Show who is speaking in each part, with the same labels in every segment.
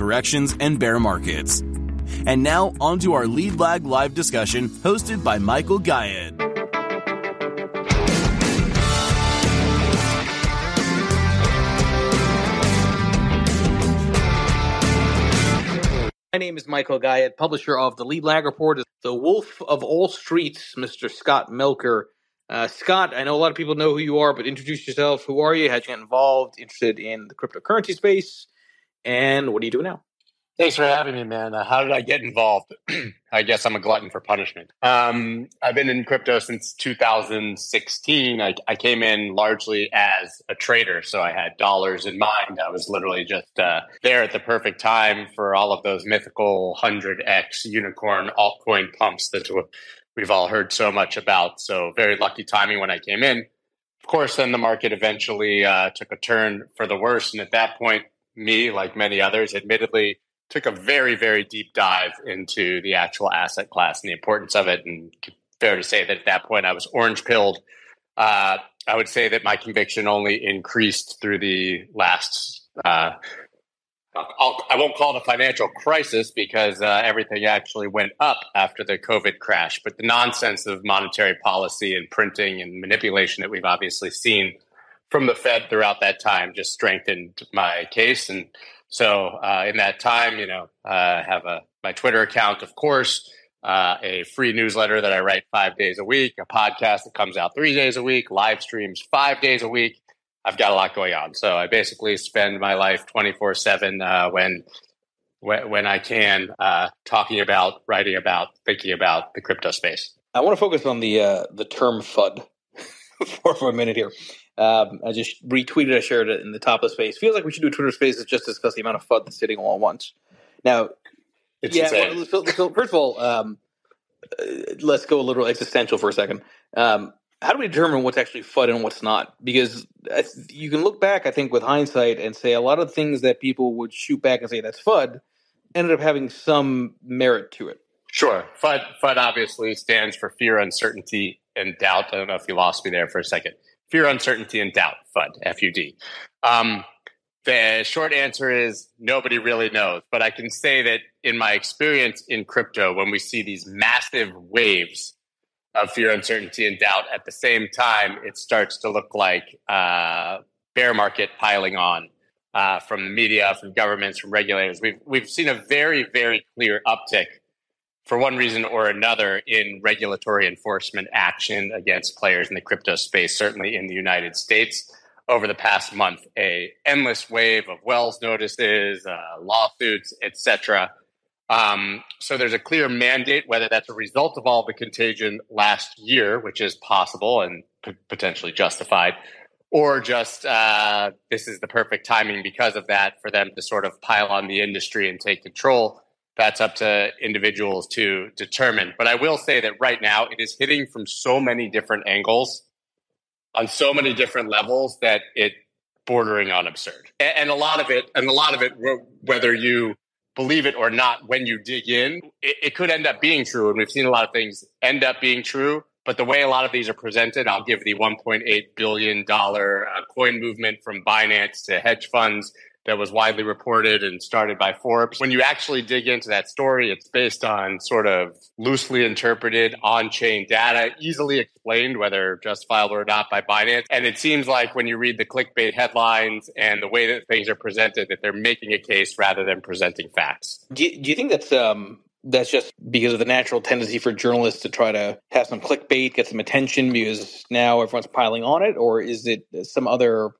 Speaker 1: corrections, and bear markets. And now, on to our Lead Lag live discussion hosted by Michael Gayed.
Speaker 2: My name is Michael Gayed, publisher of the Lead Lag Report, the Wolf of All Streets, Mr. Scott Melker. Uh, Scott, I know a lot of people know who you are, but introduce yourself. Who are you? How'd you get involved? Interested in the cryptocurrency space? And what do you do now?
Speaker 3: Thanks for having me, man. Uh, how did I get involved? I guess I'm a glutton for punishment. Um, I've been in crypto since 2016. I, I, came in largely as a trader, so I had dollars in mind. I was literally just uh, there at the perfect time for all of those mythical 100x unicorn altcoin pumps that we've all heard so much about. So, very lucky timing when I came in. Of course, then the market eventually uh, took a turn for the worse. And at that point, me, like many others, admittedly, took a very, very deep dive into the actual asset class and the importance of it. And fair to say that at that point I was orange pilled. Uh, I would say that my conviction only increased through the last. Uh, I'll, I will not call it a financial crisis because uh, everything actually went up after the COVID crash. But the nonsense of monetary policy and printing and manipulation that we've obviously seen from the Fed throughout that time just strengthened my case. And so uh, in that time, you know, I uh, have a my Twitter account, of course, uh, a free newsletter that I write five days a week, a podcast that comes out three days a week, live streams five days a week. I've got a lot going on, so I basically spend my life twenty four seven uh, when when I can uh, talking about, writing about, thinking about the crypto space.
Speaker 2: I want to focus on the uh, the term FUD for, for a minute here. Um, I just retweeted, I shared it in the top of the space. Feels like we should do Twitter Spaces just to discuss the amount of FUD that's sitting all at once. Now,
Speaker 3: it's yeah.
Speaker 2: Well, so, so first of all, um, uh, let's go a little existential for a second. Um, how do we determine what's actually FUD and what's not? Because you can look back, I think, with hindsight and say a lot of things that people would shoot back and say that's FUD ended up having some merit to it.
Speaker 3: Sure. FUD, FUD obviously stands for fear, uncertainty, and doubt. I don't know if you lost me there for a second fear, uncertainty, and doubt. FUD, F-U-D. Um, the short answer is nobody really knows, but I can say that in my experience in crypto, when we see these massive waves of fear, uncertainty, and doubt at the same time, it starts to look like uh, bear market piling on uh, from the media, from governments, from regulators. We've we've seen a very very clear uptick for one reason or another in regulatory enforcement action against players in the crypto space, certainly in the United States over the past month, a endless wave of Wells notices, uh, lawsuits, etc. Um, so there's a clear mandate, whether that's a result of all the contagion last year, which is possible and p- potentially justified, or just uh, this is the perfect timing because of that for them to sort of pile on the industry and take control that's up to individuals to determine. But I will say that right now it is hitting from so many different angles on so many different levels that it bordering on absurd. And, a lot of it, and a lot of it, whether you believe it or not, when you dig in, it, it could end up being true. And we've seen a lot of things end up being true. But the way a lot of these are presented, I'll give the $1.8 billion uh, coin movement from Binance to hedge funds that was widely reported and started by Forbes. When you actually dig into that story, it's based on sort of loosely interpreted on chain data, easily explained, whether justifiable or not, by Binance. And it seems like when you read the clickbait headlines and the way that things are presented, that they're making a case rather than presenting facts.
Speaker 2: Do you, do you think that's um, that's just because of the natural tendency for journalists to try to have some clickbait, get some attention because now everyone's piling on it, or is it some other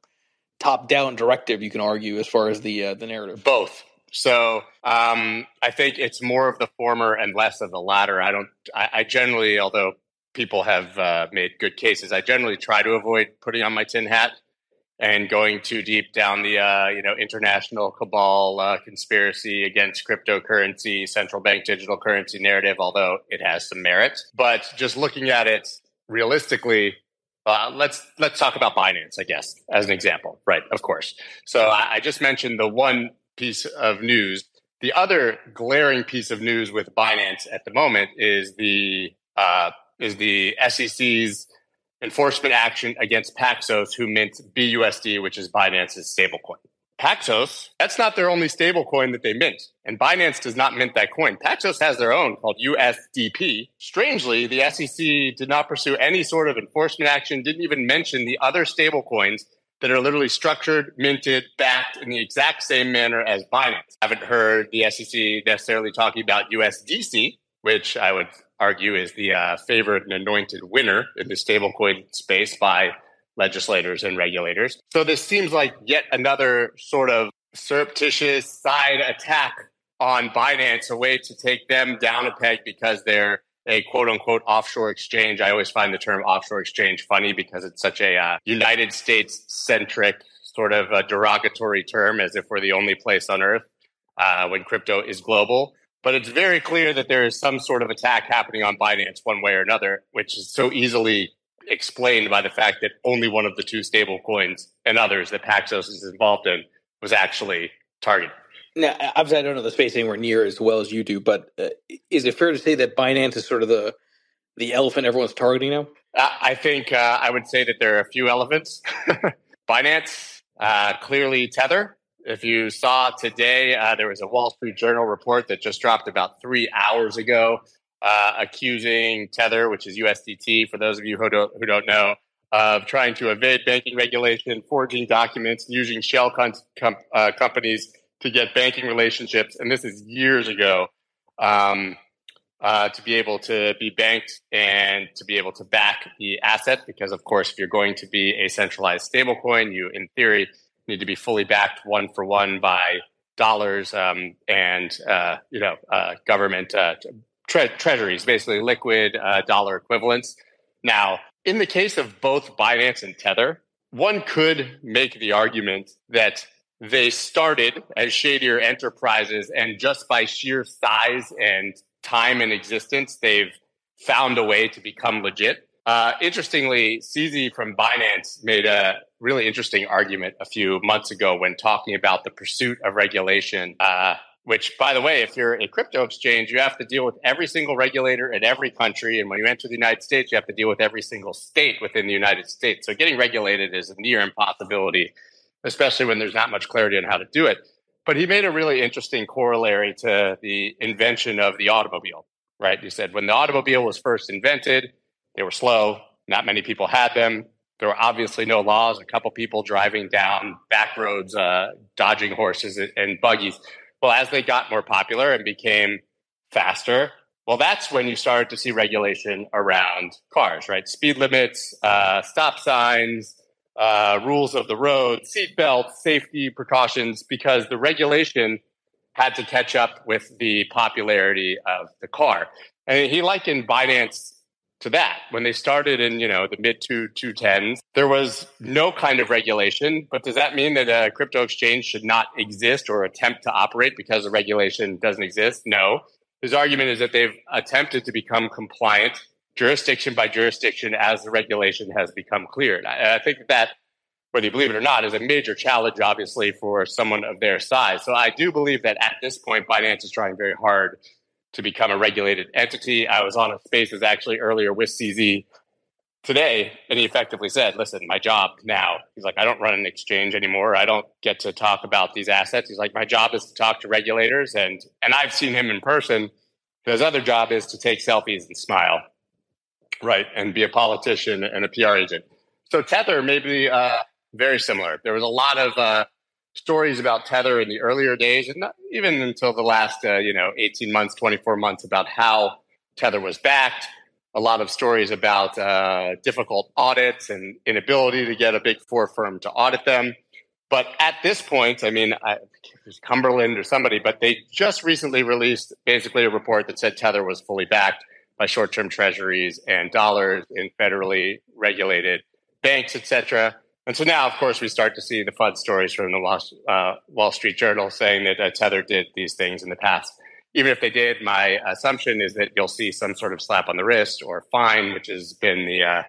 Speaker 2: top-down directive you can argue as far as the uh, the narrative?
Speaker 3: Both. So um, I think it's more of the former and less of the latter. I don't. I, I generally, although people have uh, made good cases, I generally try to avoid putting on my tin hat and going too deep down the uh, you know international cabal uh, conspiracy against cryptocurrency, central bank digital currency narrative, although it has some merit. But just looking at it realistically, uh, let's let's talk about Binance, I guess, as an example, right? Of course. So I, I just mentioned the one piece of news. The other glaring piece of news with Binance at the moment is the uh, is the SEC's enforcement action against Paxos, who mint BUSD, which is Binance's stablecoin. Paxos, that's not their only stablecoin that they mint. And Binance does not mint that coin. Paxos has their own called USDP. Strangely, the SEC did not pursue any sort of enforcement action, didn't even mention the other stablecoins that are literally structured, minted, backed in the exact same manner as Binance. I haven't heard the SEC necessarily talking about USDC, which I would argue is the uh, favored and anointed winner in the stablecoin space by legislators and regulators. So this seems like yet another sort of surreptitious side attack on Binance, a way to take them down a peg because they're a quote unquote offshore exchange. I always find the term offshore exchange funny because it's such a uh, United States centric sort of a derogatory term as if we're the only place on earth uh, when crypto is global. But it's very clear that there is some sort of attack happening on Binance one way or another, which is so easily explained by the fact that only one of the two stable coins and others that Paxos is involved in was actually targeted.
Speaker 2: Now, obviously, I don't know the space anywhere near as well as you do, but uh, is it fair to say that Binance is sort of the the elephant everyone's targeting now?
Speaker 3: I think uh, I would say that there are a few elephants. Binance, uh, clearly Tether, if you saw today, uh, there was a Wall Street Journal report that just dropped about three hours ago, uh, accusing Tether, which is USDT, for those of you who don't, who don't know, of trying to evade banking regulation, forging documents, using shell com- com- uh, companies to get banking relationships. And this is years ago. Um, uh, to be able to be banked and to be able to back the asset, because of course, if you're going to be a centralized stablecoin, you, in theory, need to be fully backed one for one by dollars um, and uh, you know uh, government uh, tre- treasuries, basically liquid uh, dollar equivalents. Now, in the case of both Binance and Tether, one could make the argument that they started as shadier enterprises, and just by sheer size and time in existence, they've found a way to become legit. Uh, interestingly, CZ from Binance made a really interesting argument a few months ago when talking about the pursuit of regulation. Uh, which, by the way, if you're a crypto exchange, you have to deal with every single regulator in every country. And when you enter the United States, you have to deal with every single state within the United States. So getting regulated is a near impossibility, especially when there's not much clarity on how to do it. But he made a really interesting corollary to the invention of the automobile, right? He said when the automobile was first invented, they were slow. Not many people had them. There were obviously no laws. A couple people driving down back roads, uh, dodging horses and buggies. Well, as they got more popular and became faster, well, that's when you started to see regulation around cars, right? Speed limits, uh, stop signs, uh, rules of the road, seat belts, safety precautions, because the regulation had to catch up with the popularity of the car. And he likened Binance to that. When they started in, you know, the mid two two tens, there was no kind of regulation. But does that mean that a crypto exchange should not exist or attempt to operate because the regulation doesn't exist? No. His argument is that they've attempted to become compliant jurisdiction by jurisdiction as the regulation has become cleared. I, I think that whether you believe it or not, is a major challenge, obviously, for someone of their size. So I do believe that at this point, Binance is trying very hard to become a regulated entity. I was on a spaces actually earlier with CZ today, and he effectively said, "Listen, my job now." He's like, "I don't run an exchange anymore. I don't get to talk about these assets." He's like, "My job is to talk to regulators, and and I've seen him in person. His other job is to take selfies and smile, right, and be a politician and a PR agent." So Tether may be uh, very similar. There was a lot of uh, stories about Tether in the earlier days, and not even until the last, uh, you know, 18 months, 24 months, about how Tether was backed. A lot of stories about uh, difficult audits and inability to get a big four firm to audit them. But at this point, I mean, I, there's Cumberland or somebody, but they just recently released basically a report that said Tether was fully backed by short-term treasuries and dollars in federally regulated banks, et cetera. And so now, of course, we start to see the FUD stories from the Wall, uh, Street Journal saying that uh, Tether did these things in the past. Even if they did, my assumption is that you'll see some sort of slap on the wrist or fine, which has been the uh,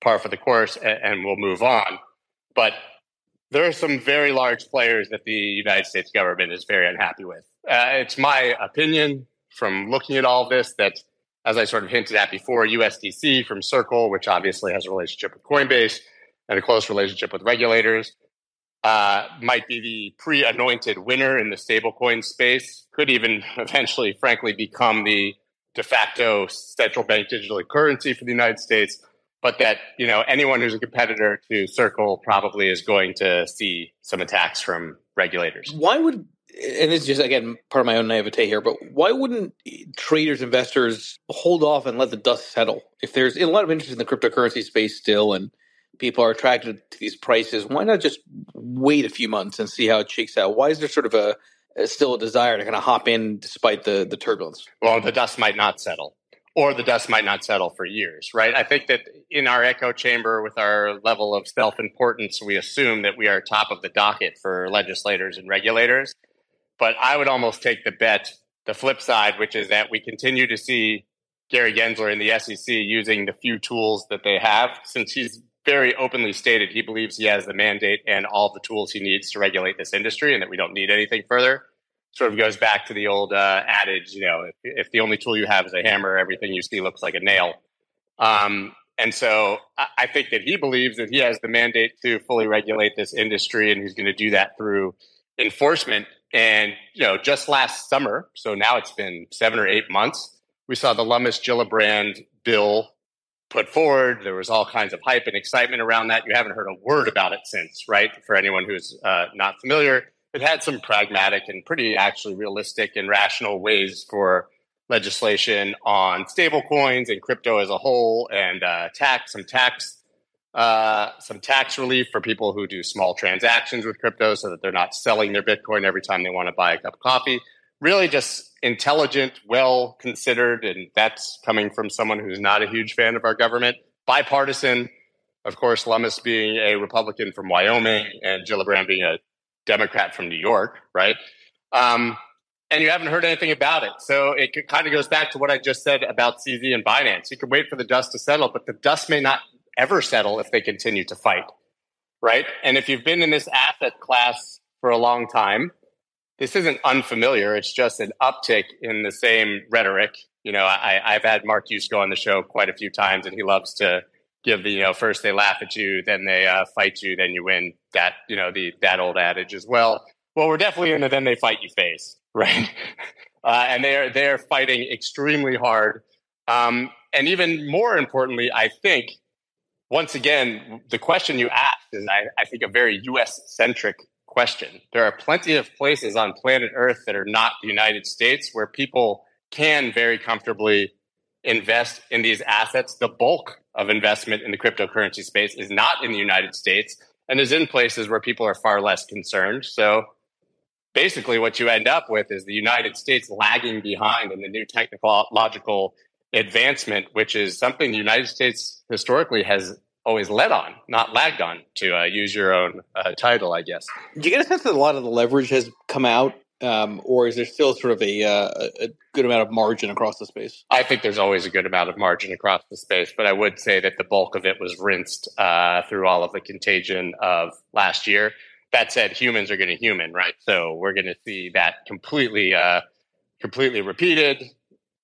Speaker 3: par for the course, and, and we'll move on. But there are some very large players that the United States government is very unhappy with. Uh, it's my opinion from looking at all this that, as I sort of hinted at before, USDC from Circle, which obviously has a relationship with Coinbase and a close relationship with regulators, uh, might be the pre anointed winner in the stablecoin space, could even eventually, frankly, become the de facto central bank digital currency for the United States but that you know anyone who's a competitor to Circle probably is going to see some attacks from regulators.
Speaker 2: Why would and it's just again part of my own naivete here, but why wouldn't traders, investors hold off and let the dust settle? If there's a lot of interest in the cryptocurrency space still, and people are attracted to these prices, why not just wait a few months and see how it shakes out? Why is there sort of a, still a desire to kind of hop in despite the the turbulence?
Speaker 3: Well, the dust might not settle or the dust might not settle for years, right? I think that in our echo chamber with our level of self importance, we assume that we are top of the docket for legislators and regulators. But I would almost take the bet, the flip side, which is that we continue to see Gary Gensler in the SEC using the few tools that they have, since he's very openly stated he believes he has the mandate and all the tools he needs to regulate this industry and that we don't need anything further sort of goes back to the old uh, adage, you know, if, if, the only tool you have is a hammer, everything you see looks like a nail. Um, and so I, I think that he believes that he has the mandate to fully regulate this industry, and he's going to do that through enforcement. And you know, just last summer, so now it's been seven or eight months, we saw the Lummis Gillibrand bill put forward. There was all kinds of hype and excitement around that. You haven't heard a word about it since, right? For anyone who's uh, not familiar, it had some pragmatic and pretty actually realistic and rational ways for legislation on stablecoins and crypto as a whole, and uh, tax some tax uh, some tax relief for people who do small transactions with crypto, so that they're not selling their Bitcoin every time they want to buy a cup of coffee. Really, just intelligent, well considered, and that's coming from someone who's not a huge fan of our government. Bipartisan, of course, Lummis being a Republican from Wyoming and Gillibrand being a Democrat from New York, right? Um, and you haven't heard anything about it. So it kind of goes back to what I just said about CZ and Binance. You can wait for the dust to settle, but the dust may not ever settle if they continue to fight, right? And if you've been in this asset class for a long time, this isn't unfamiliar. It's just an uptick in the same rhetoric. You know, I, I've had Mark go on the show quite a few times, and he loves to give the you know first they laugh at you, then they uh, fight you, then you win. That you know the that old adage as well. Well, we're definitely in the then they fight you phase, right? Uh, and they're they're fighting extremely hard. Um, and even more importantly, I think once again the question you asked is I, I think a very U.S. centric question. There are plenty of places on planet Earth that are not the United States where people can very comfortably invest in these assets. The bulk of investment in the cryptocurrency space is not in the United States and is in places where people are far less concerned. So basically, what you end up with is the United States lagging behind in the new technological advancement, which is something the United States historically has always led on, not lagged on, to uh, use your own uh, title, I guess.
Speaker 2: Do you get a sense that a lot of the leverage has come out um, or is there still sort of a, uh, a good amount of margin across the space?
Speaker 3: I think there's always a good amount of margin across the space, but I would say that the bulk of it was rinsed uh, through all of the contagion of last year. That said, humans are going to human, right? So we're going to see that completely, uh, completely repeated.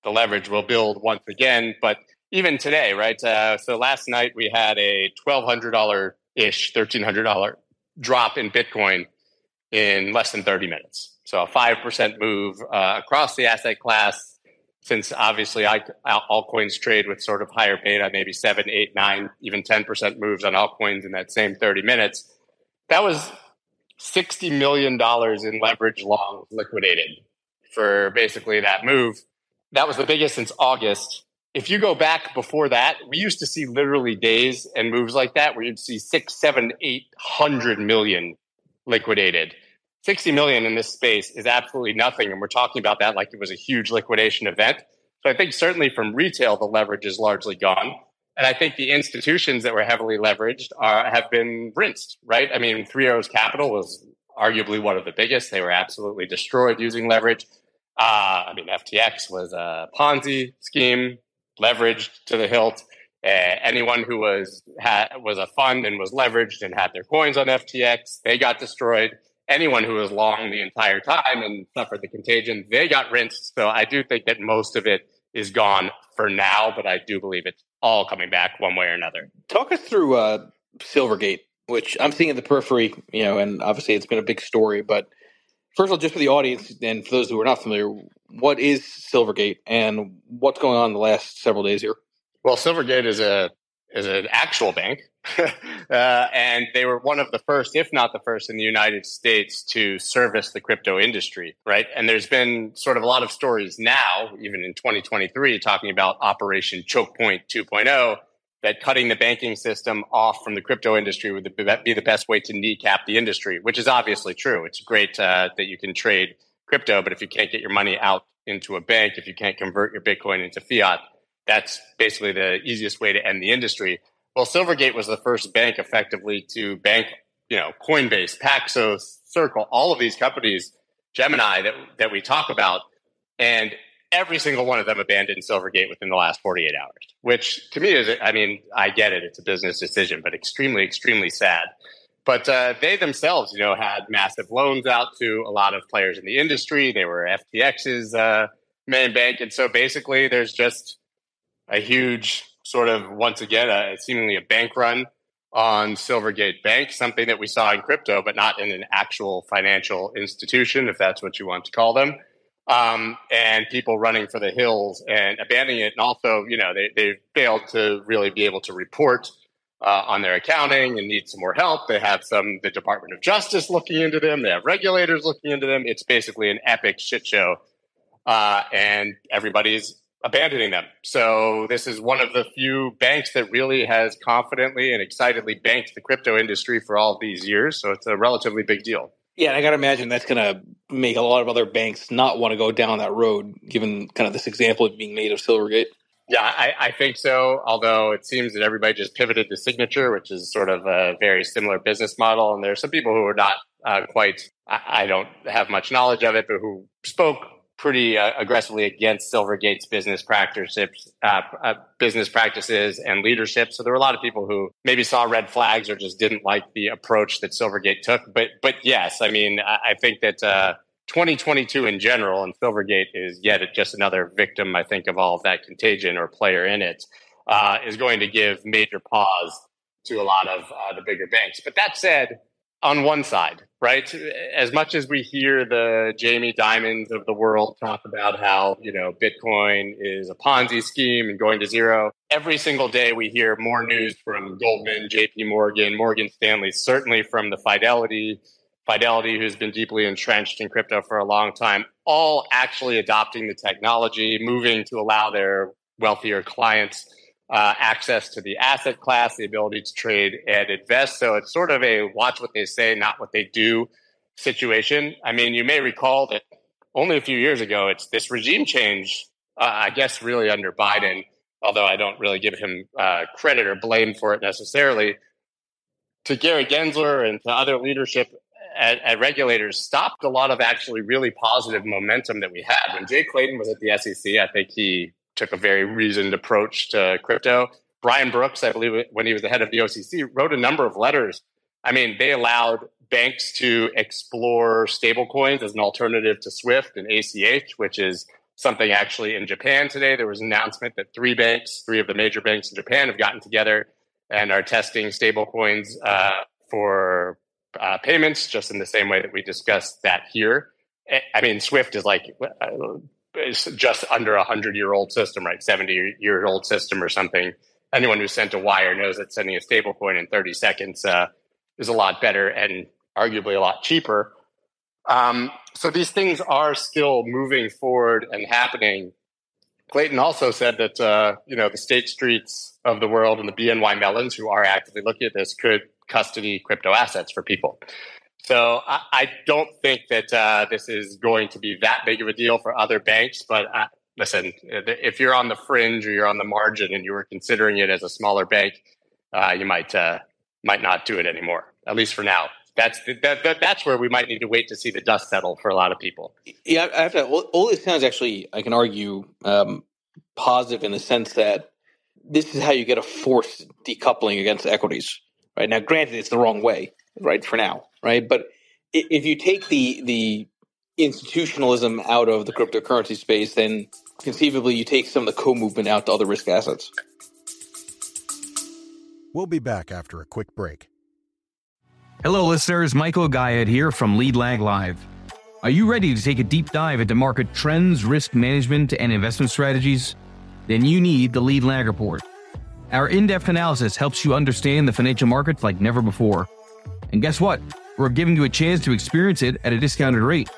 Speaker 3: The leverage will build once again, but even today, right? Uh, so last night we had a twelve hundred dollar ish, thirteen hundred dollar drop in Bitcoin in less than thirty minutes. So a 5% move uh, across the asset class, since obviously I, altcoins trade with sort of higher beta, maybe 7, 8, 9, even 10% moves on altcoins in that same 30 minutes. That was $60 million in leverage long liquidated for basically that move. That was the biggest since August. If you go back before that, we used to see literally days and moves like that where you'd see six, seven, eight hundred million liquidated. 60 million in this space is absolutely nothing. And we're talking about that like it was a huge liquidation event. So I think certainly from retail, the leverage is largely gone. And I think the institutions that were heavily leveraged are, have been rinsed, right? I mean, Three Arrows Capital was arguably one of the biggest. They were absolutely destroyed using leverage. Uh, I mean, FTX was a Ponzi scheme, leveraged to the hilt. Uh, anyone who was had, was a fund and was leveraged and had their coins on FTX, they got destroyed. Anyone who was long the entire time and suffered the contagion, they got rinsed. So I do think that most of it is gone for now, but I do believe it's all coming back one way or another.
Speaker 2: Talk us through uh, Silvergate, which I'm seeing in the periphery, you know, and obviously it's been a big story. But first of all, just for the audience and for those who are not familiar, what is Silvergate and what's going on the last several days here?
Speaker 3: Well, Silvergate is a is an actual bank, uh, and they were one of the first, if not the first, in the United States to service the crypto industry. Right, and there's been sort of a lot of stories now, even in 2023, talking about Operation Choke Point 2.0. That cutting the banking system off from the crypto industry would be the best way to kneecap the industry, which is obviously true. It's great uh, that you can trade crypto, but if you can't get your money out into a bank, if you can't convert your Bitcoin into fiat, that's basically the easiest way to end the industry. Well, Silvergate was the first bank effectively to bank, you know, Coinbase, Paxos, Circle, all of these companies, Gemini that that we talk about, and every single one of them abandoned Silvergate within the last 48 hours, which to me is, I mean, I get it, it's a business decision, but extremely, extremely sad. But uh, they themselves, you know, had massive loans out to a lot of players in the industry. They were FTX's uh, main bank, and so basically, there's just a huge sort of once again, a, seemingly a bank run on Silvergate Bank, something that we saw in crypto, but not in an actual financial institution, if that's what you want to call them. Um, and people running for the hills and abandoning it. And also, you know, they, they failed to really be able to report uh, on their accounting and need some more help. They have some the Department of Justice looking into them. They have regulators looking into them. It's basically an epic shit show, uh, and everybody's abandoning them. So this is one of the few banks that really has confidently and excitedly banked the crypto industry for all these years. So it's a relatively big deal.
Speaker 2: Yeah, and I got to imagine that's going to make a lot of other banks not want to go down that road, given kind of this example of being made of Silvergate.
Speaker 3: Yeah, I, I, think so. Although it seems that everybody just pivoted to Signature, which is sort of a very similar business model. And there are some people who are not uh, quite, I, I, don't have much knowledge of it, but who spoke pretty uh, aggressively against Silvergate's business practices, uh, uh, business practices and leadership. So there were a lot of people who maybe saw red flags or just didn't like the approach that Silvergate took. But, but yes, I mean, I, I think that uh, 2022 in general, and Silvergate is yet just another victim, I think, of all of that contagion or player in it, uh, is going to give major pause to a lot of uh, the bigger banks. But that said, on one side, right, as much as we hear the Jamie Diamonds of the world talk about how, you know, Bitcoin is a Ponzi scheme and going to zero, every single day we hear more news from Goldman, JP Morgan, Morgan Stanley, certainly from the Fidelity Fidelity, who's been deeply entrenched in crypto for a long time, all actually adopting the technology, moving to allow their wealthier clients uh, access to the asset class, the ability to trade and invest. So it's sort of a watch what they say, not what they do situation. I mean, you may recall that only a few years ago, it's this regime change, uh, I guess, really under Biden, although I don't really give him uh, credit or blame for it necessarily. To Gary Gensler and to other leadership at, at, regulators stopped a lot of actually really positive momentum that we had. When Jay Clayton was at the SEC, I think he took a very reasoned approach to crypto. Brian Brooks, I believe, when he was the head of the OCC, wrote a number of letters. I mean, they allowed banks to explore stablecoins as an alternative to SWIFT and ACH, which is something actually in Japan today. There was an announcement that three banks, three of the major banks in Japan, have gotten together and are testing stablecoins uh, for uh, payments, just in the same way that we discussed that here. I mean, Swift is like it's just under a hundred year old system, right? Seventy year old system or something. Anyone who sent a wire knows that sending a stable coin in thirty seconds uh, is a lot better and arguably a lot cheaper. Um, so these things are still moving forward and happening. Clayton also said that uh, you know the State Streets of the world and the BNY Mellons, who are actively looking at this, could custody crypto assets for people. So I, I don't think that uh, this is going to be that big of a deal for other banks. But uh, listen, if you're on the fringe or you're on the margin and you were considering it as a smaller bank, uh, you might uh, might not do it anymore. At least for now. That's that, that, that's where we might need to wait to see the dust settle for a lot of people.
Speaker 2: Yeah, I have to. All, all this sounds actually, I can argue, um, positive in the sense that this is how you get a forced decoupling against equities. Right now, granted, it's the wrong way. Right for now, right? But if you take the the institutionalism out of the cryptocurrency space, then conceivably you take some of the co-movement out to other risk assets.
Speaker 4: We'll be back after a quick break.
Speaker 5: Hello, listeners. Michael Gayed here from Lead Lag Live. Are you ready to take a deep dive into market trends, risk management, and investment strategies? Then you need the Lead Lag Report. Our in depth analysis helps you understand the financial markets like never before. And guess what? We're giving you a chance to experience it at a discounted rate.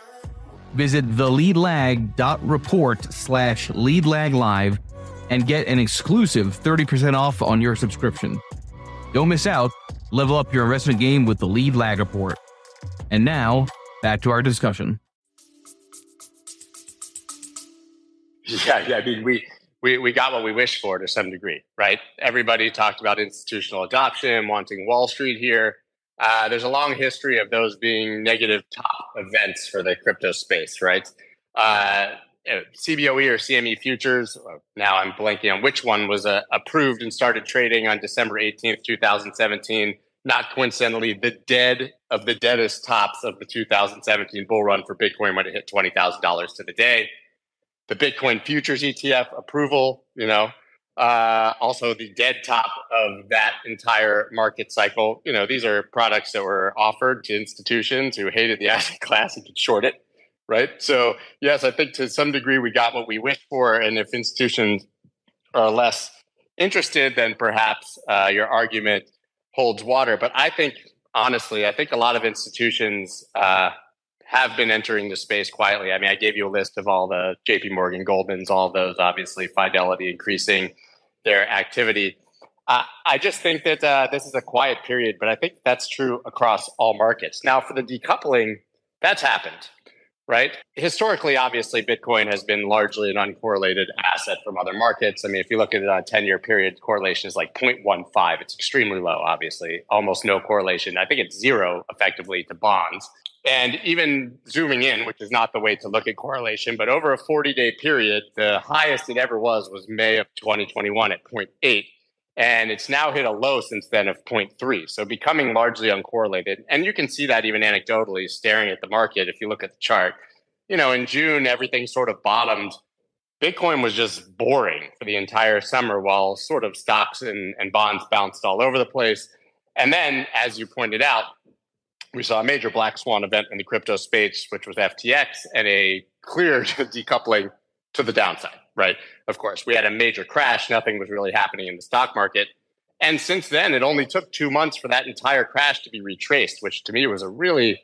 Speaker 5: Visit theleadlag.report slash leadlaglive and get an exclusive 30% off on your subscription. Don't miss out. Level up your investment game with the Lead Lag Report. And now, back to our discussion.
Speaker 3: Yeah, yeah. I mean, we, we, we got what we wished for to some degree, right? Everybody talked about institutional adoption, wanting Wall Street here. Uh, there's a long history of those being negative top events for the crypto space, right? Uh, CBOE or CME futures. Uh, now I'm blanking on which one was uh, approved and started trading on December 18th, 2017. Not coincidentally, the dead of the deadest tops of the 2017 bull run for Bitcoin when it hit $20,000 to the day. The Bitcoin futures ETF approval, you know, uh, also the dead top of that entire market cycle. You know, these are products that were offered to institutions who hated the asset class and could short it right? So, yes, I think to some degree we got what we wished for. And if institutions are less interested, then perhaps uh, your argument holds water. But I think, honestly, I think a lot of institutions uh, have been entering the space quietly. I mean, I gave you a list of all the JP Morgan, Goldman's, all those, obviously, Fidelity increasing their activity. Uh, I just think that uh, this is a quiet period, but I think that's true across all markets. Now, for the decoupling, that's happened right? Historically, obviously, Bitcoin has been largely an uncorrelated asset from other markets. I mean, if you look at it on a 10 year period, correlation is like 0.15. It's extremely low, obviously, almost no correlation. I think it's zero effectively to bonds. And even zooming in, which is not the way to look at correlation, but over a 40 day period, the highest it ever was was May of 2021 at 0.8. And it's now hit a low since then of 0.3. So becoming largely uncorrelated. And you can see that even anecdotally staring at the market. If you look at the chart, you know, in June, everything sort of bottomed. Bitcoin was just boring for the entire summer while sort of stocks and, and bonds bounced all over the place. And then, as you pointed out, we saw a major black swan event in the crypto space, which was FTX, and a clear decoupling to the downside right? Of course, we had a major crash. Nothing was really happening in the stock market. And since then, it only took two months for that entire crash to be retraced, which to me was a really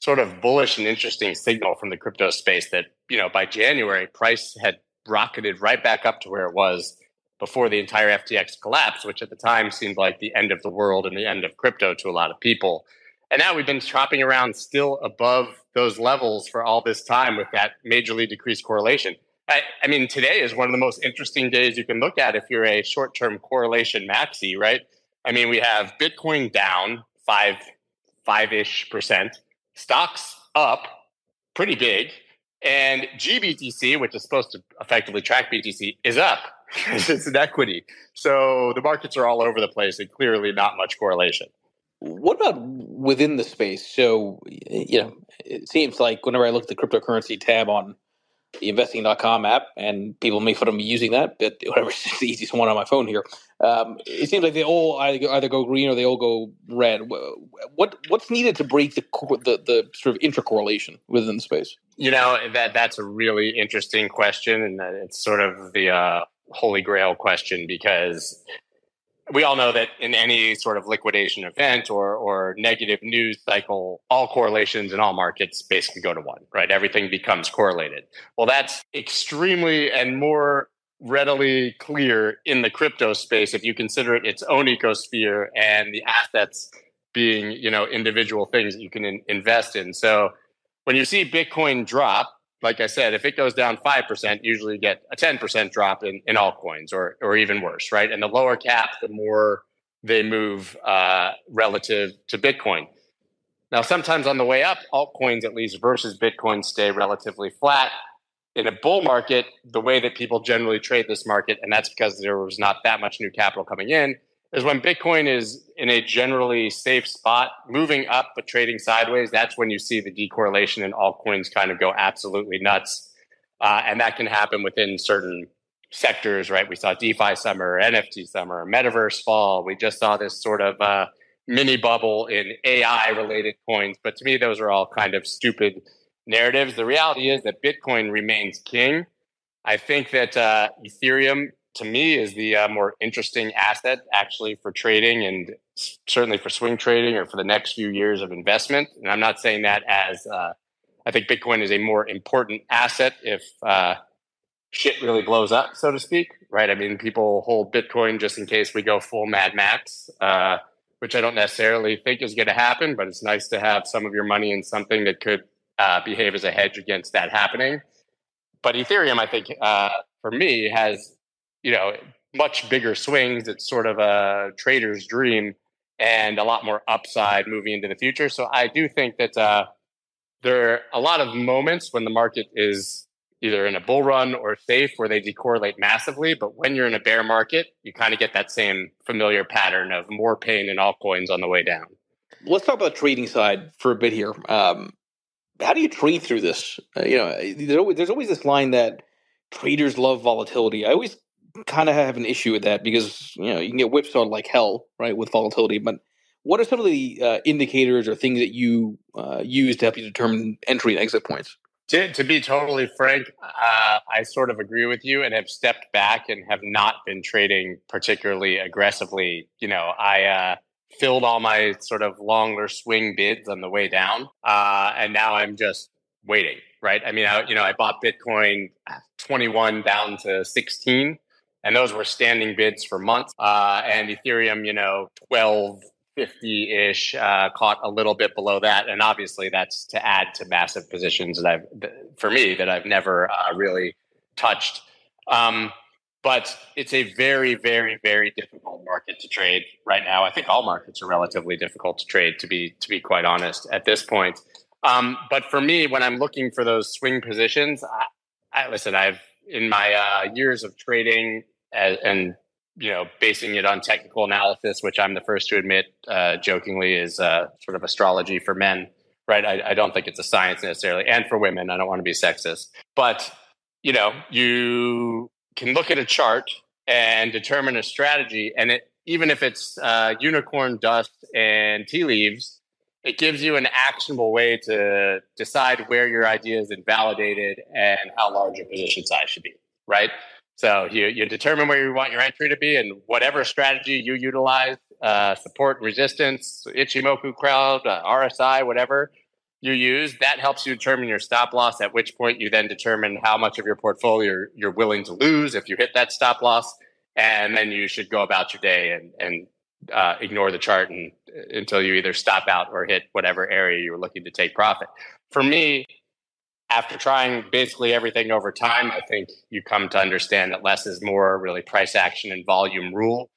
Speaker 3: sort of bullish and interesting signal from the crypto space that, you know, by January, price had rocketed right back up to where it was before the entire FTX collapse, which at the time seemed like the end of the world and the end of crypto to a lot of people. And now we've been chopping around still above those levels for all this time with that majorly decreased correlation. I, I, mean, today is one of the most interesting days you can look at if you're a short term correlation maxi, right? I mean, we have Bitcoin down five, five ish percent, stocks up pretty big, and GBTC, which is supposed to effectively track BTC, is up. it's an equity. So the markets are all over the place and clearly not much correlation.
Speaker 2: What about within the space? So, you know, it seems like whenever I look at the cryptocurrency tab on the investing.com app, and people fun of me using that, but whatever, it's the easiest one on my phone here. Um, it seems like they all either, go green or they all go red. What what's needed to break the the, the sort of intercorrelation within the space?
Speaker 3: You know that that's a really interesting question, and it's sort of the uh, holy grail question because we all know that in any sort of liquidation event or or negative news cycle, all correlations in all markets basically go to one, right? Everything becomes correlated. Well, that's extremely and more readily clear in the crypto space if you consider it its own ecosphere and the assets being, you know, individual things that you can in- invest in. So when you see Bitcoin drop, like I said, if it goes down 5%, usually you get a 10% drop in, in altcoins or, or even worse, right? And the lower cap, the more they move uh, relative to Bitcoin. Now, sometimes on the way up, altcoins, at least versus Bitcoin, stay relatively flat. In a bull market, the way that people generally trade this market, and that's because there was not that much new capital coming in, is when Bitcoin is in a generally safe spot, moving up but trading sideways. That's when you see the decorrelation and altcoins kind of go absolutely nuts, uh, and that can happen within certain sectors. Right? We saw DeFi summer, NFT summer, Metaverse fall. We just saw this sort of uh, mini bubble in AI related coins. But to me, those are all kind of stupid narratives. The reality is that Bitcoin remains king. I think that uh, Ethereum to me is the uh, more interesting asset actually for trading and certainly for swing trading or for the next few years of investment. And I'm not saying that as uh, I think Bitcoin is a more important asset if uh, shit really blows up, so to speak, right? I mean, people hold Bitcoin just in case we go full Mad Max, uh, which I don't necessarily think is going to happen, but it's nice to have some of your money in something that could uh, behave as a hedge against that happening. But Ethereum, I think, uh, for me, has you know, much bigger swings. It's sort of a trader's dream and a lot more upside moving into the future. So I do think that uh, there are a lot of moments when the market is either in a bull run or safe where they decorrelate massively. But when you're in a bear market, you kind of get that same familiar pattern of more pain in altcoins on the way down.
Speaker 2: Let's talk about the trading side for a bit here. Um, how do you trade through this? Uh, you know, there's always, there's always this line that traders love volatility. I always kind of have an issue with that because you know you can get whipsawed like hell, right, with volatility. But what are some of the uh, indicators or things that you uh, use to help you determine entry and exit points?
Speaker 3: To, to be totally frank, uh, I sort of agree with you and have stepped back and have not been trading particularly aggressively. You know, I uh, filled all my sort of longer swing bids on the way down, uh, and now I'm just waiting. Right? I mean, I, you know, I bought Bitcoin 21 down to 16 and those were standing bids for months. Uh, and Ethereum, you know, 1250 ish, uh, caught a little bit below that. And obviously, that's to add to massive positions that I've, for me, that I've never uh, really touched. Um, but it's a very, very, very difficult market to trade right now. I think all markets are relatively difficult to trade, to be to be quite honest, at this point. Um, but for me, when I'm looking for those swing positions, I, I listen. I've in my uh, years of trading and, and, you know basing it on technical analysis, which I'm the first to admit, uh, jokingly, is uh, sort of astrology for men. Right? I, I don't think it's a science necessarily, and for women. I don't want to be sexist, but you know, you can look at a chart and determine a strategy, and it even if it's uh, unicorn dust and tea leaves, it gives you an actionable way to decide where your idea is invalidated and how large your position size should be, right? So you, you determine where you want your entry to be and whatever strategy you utilize, uh, support and resistance, Ichimoku cloud, uh, RSI, whatever you use, that helps you determine your stop loss, at which point you then determine how much of your portfolio you're willing to lose if you hit that stop loss. And then you should go about your day and, and uh, ignore the chart and, until you either stop out or hit whatever area you were looking to take profit. For me, after trying basically everything over time, I think you come to understand that less is more, really price action and volume rule.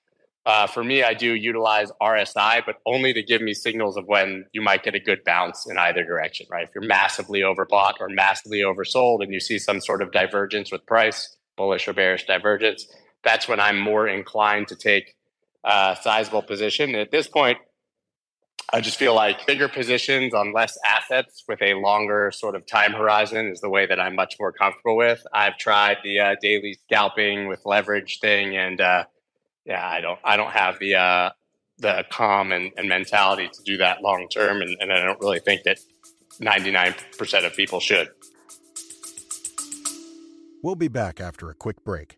Speaker 3: Uh, for me, I do utilize RSI, but only to give me signals of when you might get a good bounce in either direction, right? If you're massively overbought or massively oversold and you see some sort of divergence with price, bullish or bearish divergence, that's when I'm more inclined to take a sizable position. At this point, I just feel like bigger positions on less assets with a longer sort of time horizon is the way that I'm much more comfortable with. I've tried the uh, daily scalping with leverage thing, and uh, yeah, I don't I don't have the uh, the calm and, and, mentality to do that long term, and, and I don't really think that 99% of people should.
Speaker 4: We'll be back after a quick break.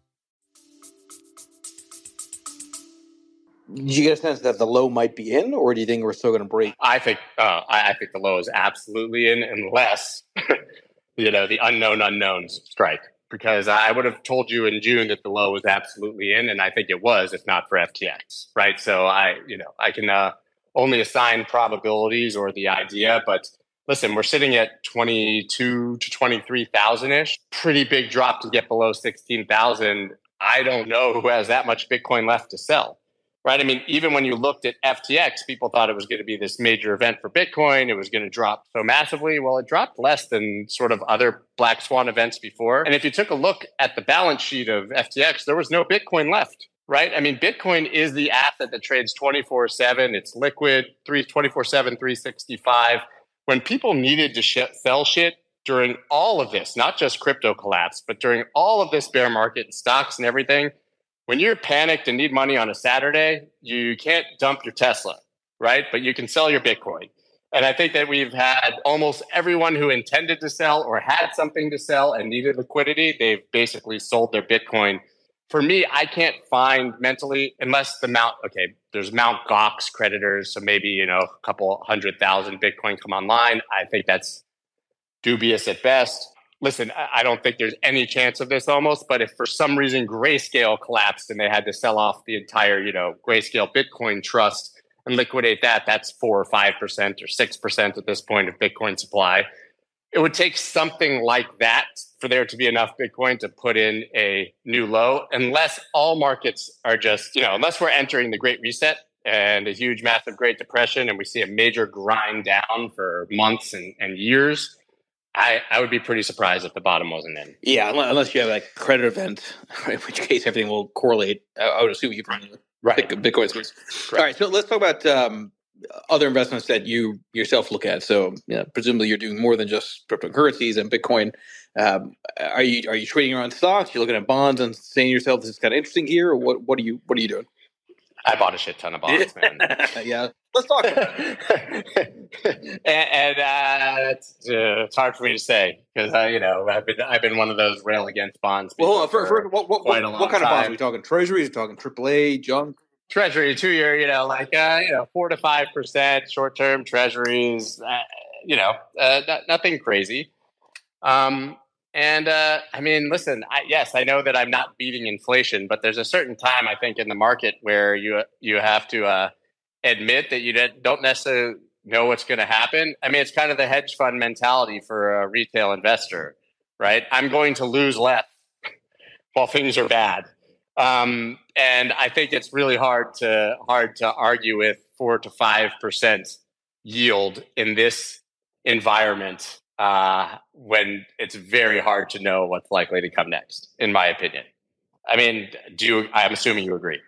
Speaker 2: Did you get a sense that the low might be in, or do you think we're still going to break?
Speaker 3: I think uh, I, I think the low is absolutely in, unless you know the unknown unknowns strike. Because I would have told you in June that the low was absolutely in, and I think it was, if not for FTX, right? So I, you know, I can uh, only assign probabilities or the idea, but listen, we're sitting at 22 to 23,000 ish. Pretty big drop to get below 16,000. I don't know who has that much Bitcoin left to sell right? I mean, even when you looked at FTX, people thought it was going to be this major event for Bitcoin. It was going to drop so massively. Well, it dropped less than sort of other black swan events before. And if you took a look at the balance sheet of FTX, there was no Bitcoin left. Right. I mean, Bitcoin is the asset that trades 24 7. It's liquid, 24 7, 365. When people needed to sh- sell shit during all of this, not just crypto collapse, but during all of this bear market, and stocks and everything, when you're panicked and need money on a Saturday, you can't dump your Tesla, right? But you can sell your Bitcoin. And I think that we've had almost everyone who intended to sell or had something to sell and needed liquidity, they've basically sold their Bitcoin. For me, I can't find mentally, unless the Mount, okay, there's Mount Gox creditors. So maybe, you know, a couple hundred thousand Bitcoin come online. I think that's dubious at best listen, I don't think there's any chance of this almost, but if for some reason Grayscale collapsed and they had to sell off the entire, you know, Grayscale Bitcoin trust and liquidate that, that's four or five percent or six percent at this point of Bitcoin supply. It would take something like that for there to be enough Bitcoin to put in a new low, unless all markets are just, you know, unless we're entering the Great Reset and a huge, massive Great Depression and we see a major grind down for months and, and years I, I would be pretty surprised if the bottom wasn't in.
Speaker 2: Yeah, unless you have like credit event, in which case everything will correlate. I would assume you from right Bitcoin space. All right, so let's talk about um, other investments that you yourself look at. So, yeah, presumably you're doing more than just cryptocurrencies and Bitcoin. Um, are you are you trading around stocks? You're looking at bonds and saying to yourself, "This is kind of interesting here." Or what what are you what are you doing?
Speaker 3: I bought a shit ton of bonds, man.
Speaker 2: yeah, let's talk.
Speaker 3: and, and uh, it's, uh, it's, hard for me to say because uh, you know I've been I've been one of those rail against bonds.
Speaker 2: Well, for, for, what, what, what, what kind of bonds are we talking? Treasuries? Are we talking AAA junk?
Speaker 3: Treasury, two year, you know, like uh, you know, four to five percent short term treasuries. Uh, you know, uh, not, nothing crazy. Um, and uh, I mean, listen, I, yes, I know that I'm not beating inflation, but there's a certain time I think in the market where you you have to uh, admit that you don't necessarily know what's going to happen. I mean, it's kind of the hedge fund mentality for a retail investor, right? I'm going to lose less while things are bad, um, and I think it's really hard to hard to argue with four to five percent yield in this environment uh, when it's very hard to know what's likely to come next, in my opinion. I mean, do you, I'm assuming you agree.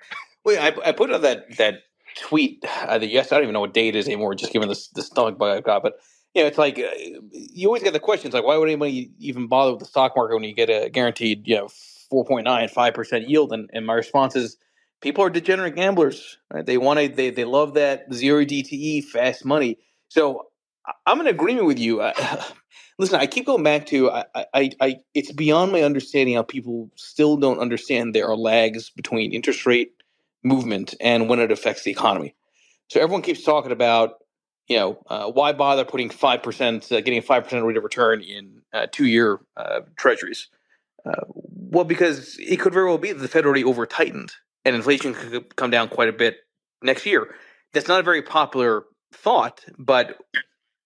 Speaker 2: Well, I, I put out that that tweet uh, that yes, I don't even know what date it is anymore, just given the the stomach bug I've got. But you know, it's like uh, you always get the questions like, why would anybody even bother with the stock market when you get a guaranteed you know 4.9 5 percent yield? And, and my response is, people are degenerate gamblers. Right? They want to they they love that zero DTE fast money. So I'm in agreement with you. Listen, I keep going back to I, I, I, it's beyond my understanding how people still don't understand there are lags between interest rate movement and when it affects the economy. So everyone keeps talking about, you know, uh, why bother putting five percent, uh, getting a five percent rate of return in uh, two-year uh, treasuries? Uh, well, because it could very well be that the Fed already over tightened and inflation could come down quite a bit next year. That's not a very popular thought, but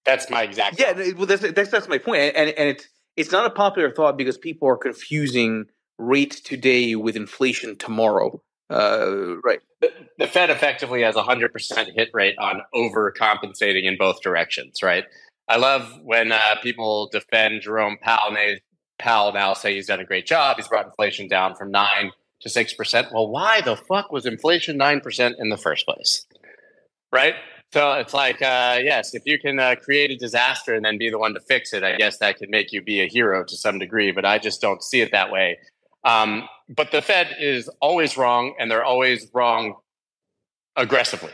Speaker 3: that's my exact.
Speaker 2: Yeah, well, that's, that's that's my point, and and it's it's not a popular thought because people are confusing rates today with inflation tomorrow. Uh, right.
Speaker 3: The, the, Fed effectively has a hundred percent hit rate on overcompensating in both directions. Right. I love when uh, people defend Jerome Powell. They, Powell now say he's done a great job. He's brought inflation down from nine to 6%. Well, why the fuck was inflation 9% in the first place? Right? So it's like, uh, yes, if you can uh, create a disaster and then be the one to fix it, I guess that could make you be a hero to some degree, but I just don't see it that way. Um, but the Fed is always wrong, and they're always wrong aggressively.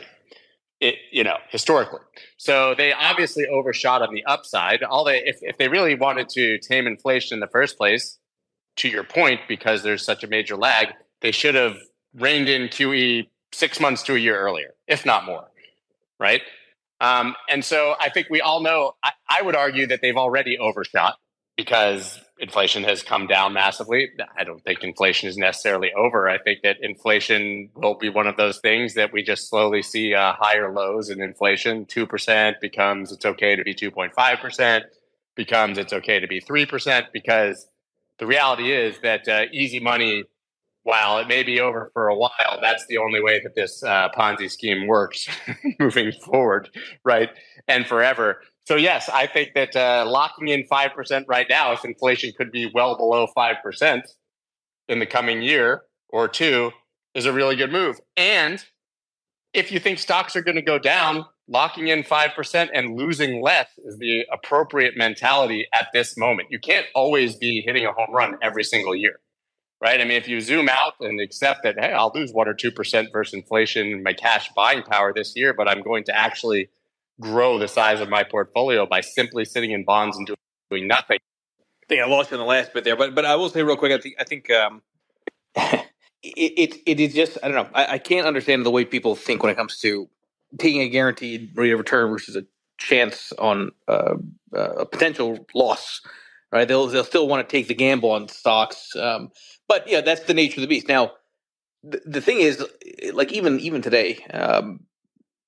Speaker 3: It, you know, historically. So they obviously overshot on the upside. All they, if, if they really wanted to tame inflation in the first place, to your point, because there's such a major lag, they should have reined in QE six months to a year earlier, if not more. Right. Um, and so I think we all know, I, I would argue that they've already overshot because inflation has come down massively. I don't think inflation is necessarily over. I think that inflation will be one of those things that we just slowly see uh, higher lows in inflation. 2% becomes it's okay to be 2.5%, becomes it's okay to be 3%, because the reality is that uh, easy money, while it may be over for a while, that's the only way that this uh, Ponzi scheme works moving forward, right? And forever. So yes, I think that uh, locking in five percent right now, if inflation could be well below five percent in the coming year or two, is a really good move. And if you think stocks are going to go down, locking in five percent and losing less is the appropriate mentality at this moment. You can't always be hitting a home run every single year, right? I mean, if you zoom out and accept that, hey, I'll lose one or two percent versus inflation, my cash buying power this year, but I'm going to actually grow the size of my portfolio by simply sitting in bonds and doing nothing.
Speaker 2: I think I lost you in the last bit there, but but I will say real quick. I think I think um, it, it it is just I don't know. I, I can't understand the way people think when it comes to taking a guaranteed rate of return versus a chance on uh, uh, a potential loss. Right? They'll they'll still want to take the gamble on stocks, um, but yeah, that's the nature of the beast. Now, the, the thing is, like even even today, um,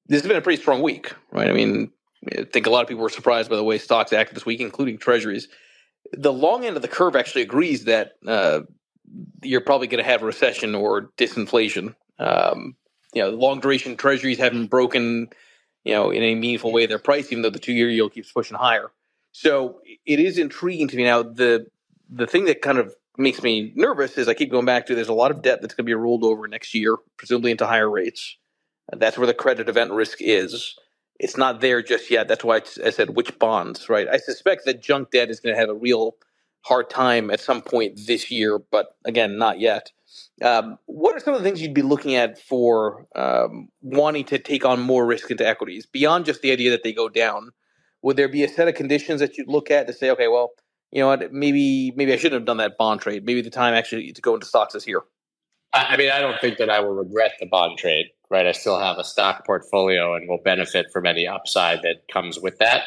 Speaker 2: this has been a pretty strong week, right? I mean, I think a lot of people were surprised by the way stocks acted this week, including treasuries. The long end of the curve actually agrees that uh, you're probably going to have recession or disinflation. Um, you know, long duration treasuries haven't broken, you know, in a meaningful way their price, even though the two year yield keeps pushing higher. So it is intriguing to me now. The the thing that kind of makes me nervous is I keep going back to there's a lot of debt that's going to be rolled over next year, presumably into higher rates. That's where the credit event risk is. It's not there just yet. That's why I said which bonds, right? I suspect that junk debt is going to have a real hard time at some point this year, but again, not yet. Um, what are some of the things you'd be looking at for um, wanting to take on more risk into equities beyond just the idea that they go down? Would there be a set of conditions that you'd look at to say, okay, well, you know what, maybe maybe I shouldn't have done that bond trade. Maybe the time actually to go into stocks is here.
Speaker 3: I mean, I don't think that I will regret the bond trade right? I still have a stock portfolio and will benefit from any upside that comes with that.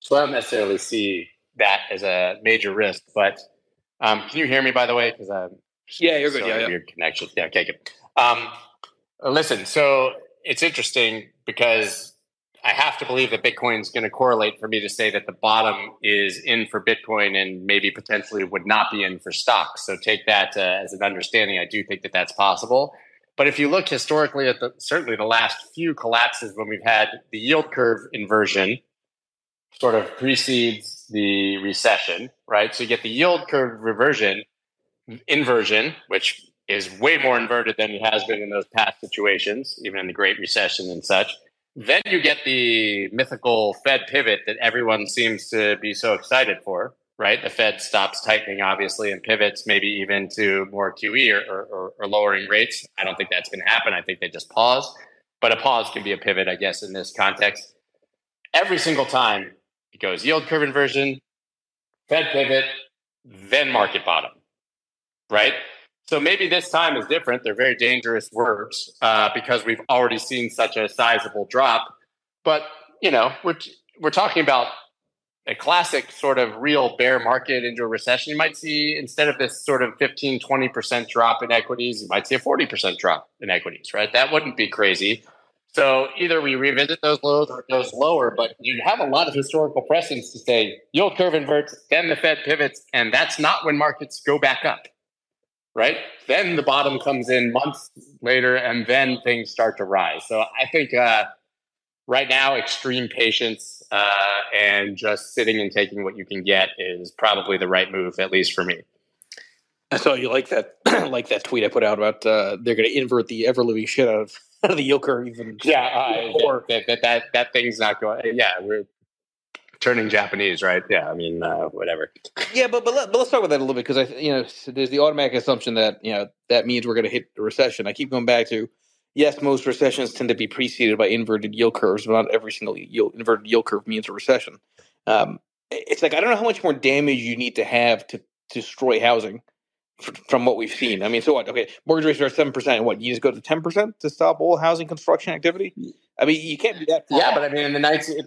Speaker 3: So I don't necessarily see that as a major risk. But um, can you hear me, by the way? Because I'm
Speaker 2: yeah, you're good. Yeah, yeah.
Speaker 3: weird connection. Yeah, okay, good. Um, listen, so it's interesting because I have to believe that Bitcoin is going to correlate for me to say that the bottom is in for Bitcoin and maybe potentially would not be in for stocks. So take that uh, as an understanding. I do think that that's possible. But if you look historically at the certainly the last few collapses when we've had the yield curve inversion sort of precedes the recession, right? So you get the yield curve reversion inversion, which is way more inverted than it has been in those past situations, even in the Great Recession and such. Then you get the mythical Fed pivot that everyone seems to be so excited for, right? The Fed stops tightening, obviously, and pivots maybe even to more QE or, or, or lowering rates. I don't think that's going to happen. I think they just pause. But a pause can be a pivot, I guess, in this context. Every single time it goes yield curve inversion, Fed pivot, then market bottom, right? So maybe this time is different. They're very dangerous words uh, because we've already seen such a sizable drop. But you know, we're we're talking about a classic sort of real bear market into a recession, you might see instead of this sort of 15, 20% drop in equities, you might see a 40% drop in equities, right? That wouldn't be crazy. So either we revisit those lows or it goes lower, but you have a lot of historical precedents to say yield curve inverts, then the Fed pivots, and that's not when markets go back up, right? Then the bottom comes in months later, and then things start to rise. So I think uh, right now, extreme patience uh, and just sitting and taking what you can get is probably the right move, at least for me.
Speaker 2: I saw you like that, like that tweet I put out about uh, they're going to invert the ever living shit out of, out of the yield curve. Even
Speaker 3: yeah, uh, that, that, that that thing's not going. Yeah, we're turning Japanese, right? Yeah, I mean, uh, whatever.
Speaker 2: Yeah, but but, let, but let's talk about that a little bit because I, you know, there's the automatic assumption that you know that means we're going to hit a recession. I keep going back to yes, most recessions tend to be preceded by inverted yield curves, but not every single yield, inverted yield curve means a recession. Um, it's like I don't know how much more damage you need to have to, to destroy housing from what we've seen. I mean, so what? Okay, mortgage rates are seven percent. What you just go to ten percent to stop all housing construction activity? I mean, you can't do that.
Speaker 3: Yeah, but I mean, in the nineteen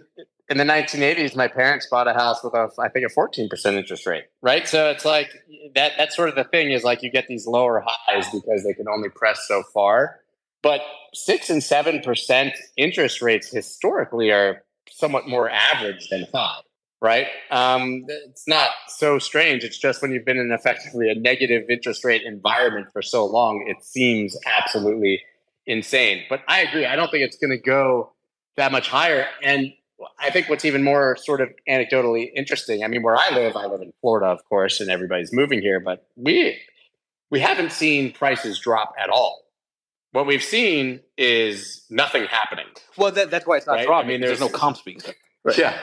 Speaker 3: in the nineteen eighties, my parents bought a house with a I think a fourteen percent interest rate. Right, so it's like that. That's sort of the thing is like you get these lower highs because they can only press so far. But six and seven percent interest rates historically are somewhat more average than high right? Um, it's not so strange. It's just when you've been in effectively a negative interest rate environment for so long, it seems absolutely insane. But I agree. I don't think it's going to go that much higher. And I think what's even more sort of anecdotally interesting. I mean, where I live, I live in Florida, of course, and everybody's moving here, but we we haven't seen prices drop at all. What we've seen is nothing happening.
Speaker 2: Well, that, that's why it's not right? dropping. I mean, there's, there's no comps being set.
Speaker 3: Right. Yeah,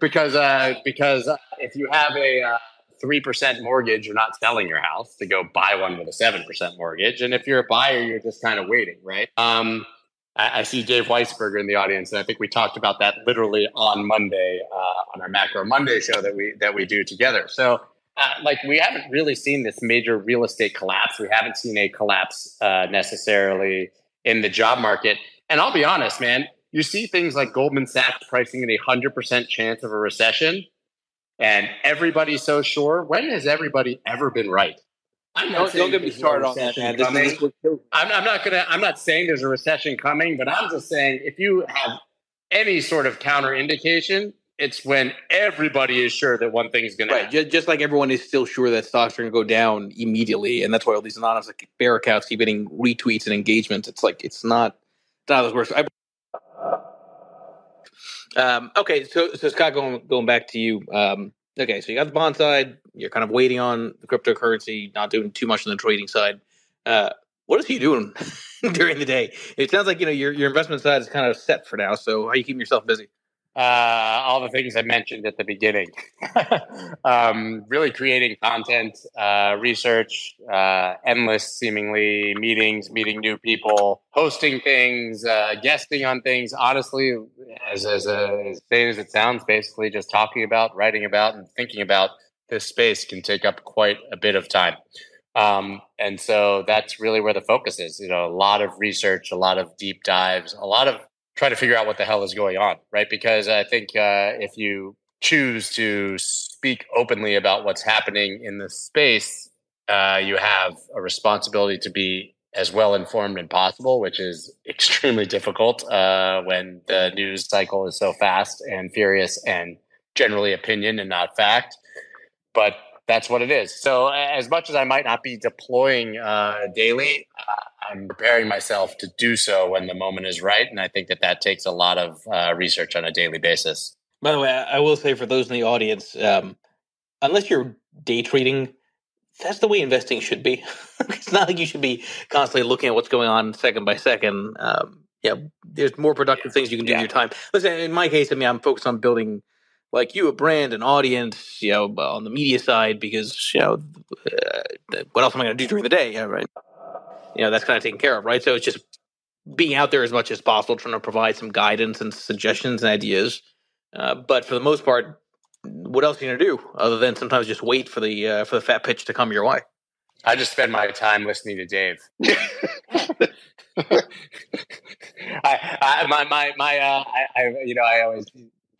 Speaker 3: because uh, because if you have a uh, three percent mortgage, you're not selling your house to go buy one with a seven percent mortgage, and if you're a buyer, you're just kind of waiting, right? Um, I, I, see Dave Weisberger in the audience, and I think we talked about that literally on Monday uh, on our Macro Monday show that we that we do together. So. Uh, like we haven't really seen this major real estate collapse. We haven't seen a collapse uh, necessarily in the job market. And I'll be honest, man, you see things like Goldman Sachs pricing in a 100% chance of a recession, and everybody's so sure. When has everybody ever been right?
Speaker 2: I'm not don't, get me started on that, man.
Speaker 3: This is, I'm, I'm not gonna. I'm not saying there's a recession coming, but I'm just saying if you have any sort of counter indication, it's when everybody is sure that one thing is going to.
Speaker 2: Just, just, like everyone is still sure that stocks are going to go down immediately, and that's why all these anonymous like, bear accounts keep getting retweets and engagements. It's like it's not. It's not this works. I um, okay, so so Scott, going going back to you. Um, okay, so you got the bond side. You're kind of waiting on the cryptocurrency, not doing too much on the trading side. Uh, you doing during the day? It sounds like you know your your investment side is kind of set for now. So how are you keeping yourself busy?
Speaker 3: Uh, all the things I mentioned at the beginning. um, really creating content, uh, research, uh, endless seemingly meetings, meeting new people, hosting things, uh, guesting on things. Honestly, as as, a, as as it sounds, basically just talking about, writing about, and thinking about this space can take up quite a bit of time. Um, and so that's really where the focus is. You know, a lot of research, a lot of deep dives, a lot of trying to figure out what the hell is going on, right? Because I think uh, if you choose to speak openly about what's happening in the space, uh, you have a responsibility to be as well informed as possible, which is extremely difficult uh, when the news cycle is so fast and furious and generally opinion and not fact. But that's what it is. So, as much as I might not be deploying uh, daily, uh, I'm preparing myself to do so when the moment is right, and I think that that takes a lot of uh, research on a daily basis.
Speaker 2: By the way, I will say for those in the audience, um, unless you're day trading, that's the way investing should be. it's not like you should be constantly looking at what's going on second by second. Um, yeah, there's more productive things you can do yeah. in your time. Listen, in my case, I mean, I'm focused on building like you a brand an audience you know on the media side because you know uh, what else am i going to do during the day? Yeah right. You know that's kind of taken care of right? So it's just being out there as much as possible trying to provide some guidance and suggestions and ideas. Uh, but for the most part what else are you going to do other than sometimes just wait for the uh, for the fat pitch to come your way?
Speaker 3: I just spend my time listening to dave. I, I, my my my uh, I, I you know I always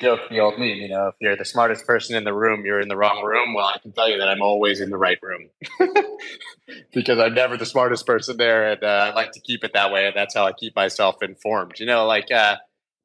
Speaker 3: joke the old meme, you know, if you're the smartest person in the room, you're in the wrong room. Well, I can tell you that I'm always in the right room because I'm never the smartest person there. And uh, I like to keep it that way. And that's how I keep myself informed. You know, like uh,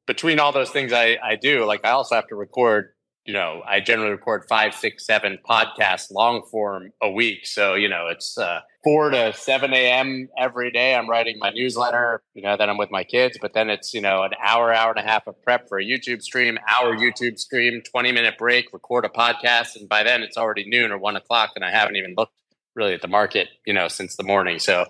Speaker 3: between all those things I, I do, like I also have to record you know, I generally record five, six, seven podcasts long form a week. So, you know, it's uh, 4 to 7 a.m. every day. I'm writing my newsletter, you know, then I'm with my kids. But then it's, you know, an hour, hour and a half of prep for a YouTube stream, hour YouTube stream, 20 minute break, record a podcast. And by then it's already noon or one o'clock and I haven't even looked really at the market, you know, since the morning. So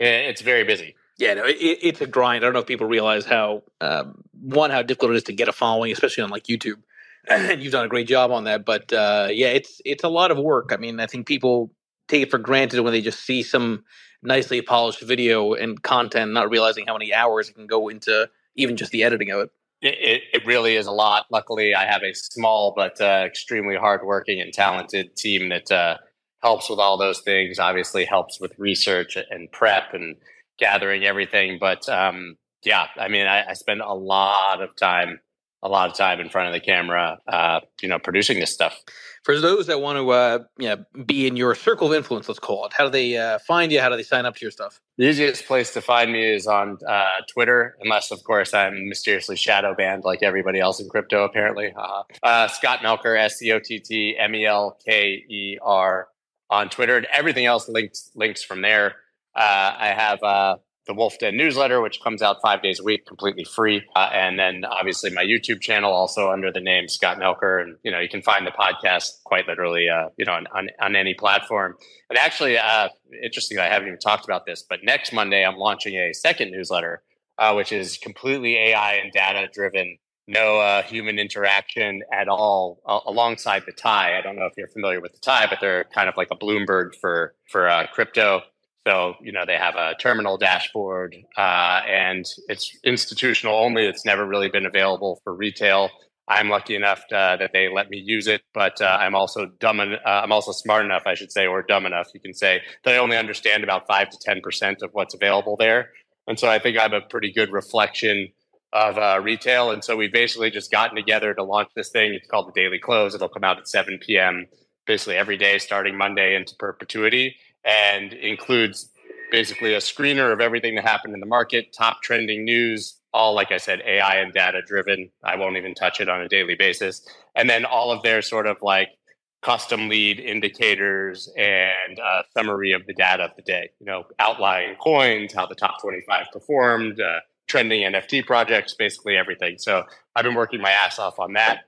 Speaker 3: it's very busy.
Speaker 2: Yeah, no, it, it's a grind. I don't know if people realize how um, one how difficult it is to get a following, especially on like YouTube. And you've done a great job on that, but uh, yeah, it's it's a lot of work. I mean, I think people take it for granted when they just see some nicely polished video and content, not realizing how many hours it can go into even just the editing of it.
Speaker 3: It, it really is a lot. Luckily, I have a small but uh, extremely hardworking and talented team that uh, helps with all those things. Obviously, helps with research and prep and gathering everything. But um, yeah, I mean, I, I spend a lot of time a lot of time in front of the camera, uh, you know, producing this stuff.
Speaker 2: For those that want to, uh, you know, be in your circle of influence, let's call it. How do they uh, find you? How do they sign up to your stuff?
Speaker 3: The easiest place to find me is on uh, Twitter, unless, of course, I'm mysteriously shadow banned like everybody else in crypto. Apparently, uh, Scott Melker, S C O T T M E L K E R on Twitter, and everything else links links from there. Uh, I have the Wolf Den newsletter, which comes out five days a week, completely free. Uh, and then obviously my YouTube channel, also under the name Scott Melker. And, you know, you can find the podcast quite literally, uh, you know, on, on, on, any platform. And actually, uh, interesting, I haven't even talked about this, but next Monday, I'm launching a second newsletter, uh, which is completely AI and data driven. No uh, human interaction at all uh, alongside the TIE. I don't know if you're familiar with the TIE, but they're kind of like a Bloomberg for for crypto. So, you know, they have a terminal dashboard uh, and it's institutional only. It's never really been available for retail. I'm lucky enough to, uh, that they let me use it, but uh, I'm also dumb. En- uh, I'm also smart enough, I should say, or dumb enough, you can say, that I only understand about five to ten percent of what's available there. And so I think I'm a pretty good reflection of uh, retail. And so we've basically just gotten together to launch this thing. It's called the Daily Close. It'll come out at 7 p.m. basically every day, starting Monday into perpetuity and includes basically a screener of everything that happened in the market, top trending news, all like I said, AI and data driven. I won't even touch it on a daily basis. And then all of their sort of like custom lead indicators and a summary of the data of the day, you know, outlying coins, how the top 25 performed, uh, trending NFT projects, basically everything. So I've been working my ass off on that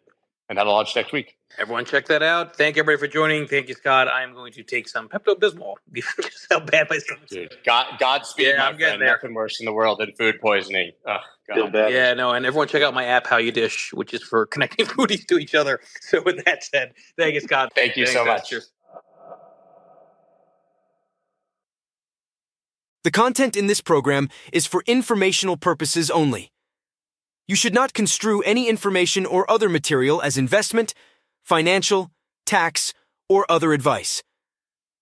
Speaker 3: and that'll launch next week.
Speaker 2: Everyone, check that out. Thank everybody for joining. Thank you, Scott. I'm going to take some Pepto Bismol. Just how bad my stomach
Speaker 3: is. God, Godspeed, yeah, my I'm friend. There. Nothing worse in the world than food poisoning. Oh,
Speaker 2: God. bad. Yeah, no, and everyone check out my app, How You Dish, which is for connecting foodies to each other. So, with that said, thank you, Scott.
Speaker 3: Thank you
Speaker 2: Thanks,
Speaker 3: so much. Cheers.
Speaker 6: The content in this program is for informational purposes only. You should not construe any information or other material as investment, financial, tax, or other advice.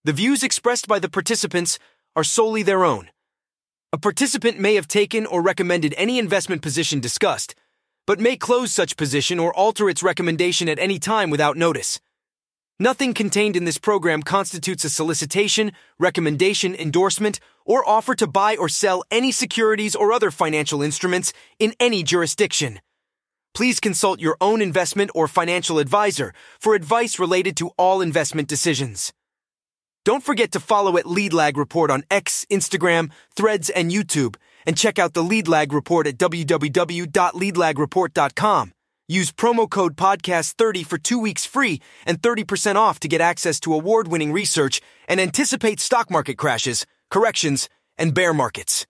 Speaker 6: The views expressed by the participants are solely their own. A participant may have taken or recommended any investment position discussed, but may close such position or alter its recommendation at any time without notice. Nothing contained in this program constitutes a solicitation, recommendation, endorsement, or offer to buy or sell any securities or other financial instruments in any jurisdiction. Please consult your own investment or financial advisor for advice related to all investment decisions. Don't forget to follow at Lead Lag Report on X, Instagram, Threads, and YouTube, and check out the Lead Lag Report at www.leadlagreport.com. Use promo code podcast30 for 2 weeks free and 30% off to get access to award-winning research and anticipate stock market crashes, corrections, and bear markets.